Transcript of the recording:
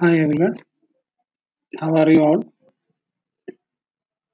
Hi everyone, how are you all?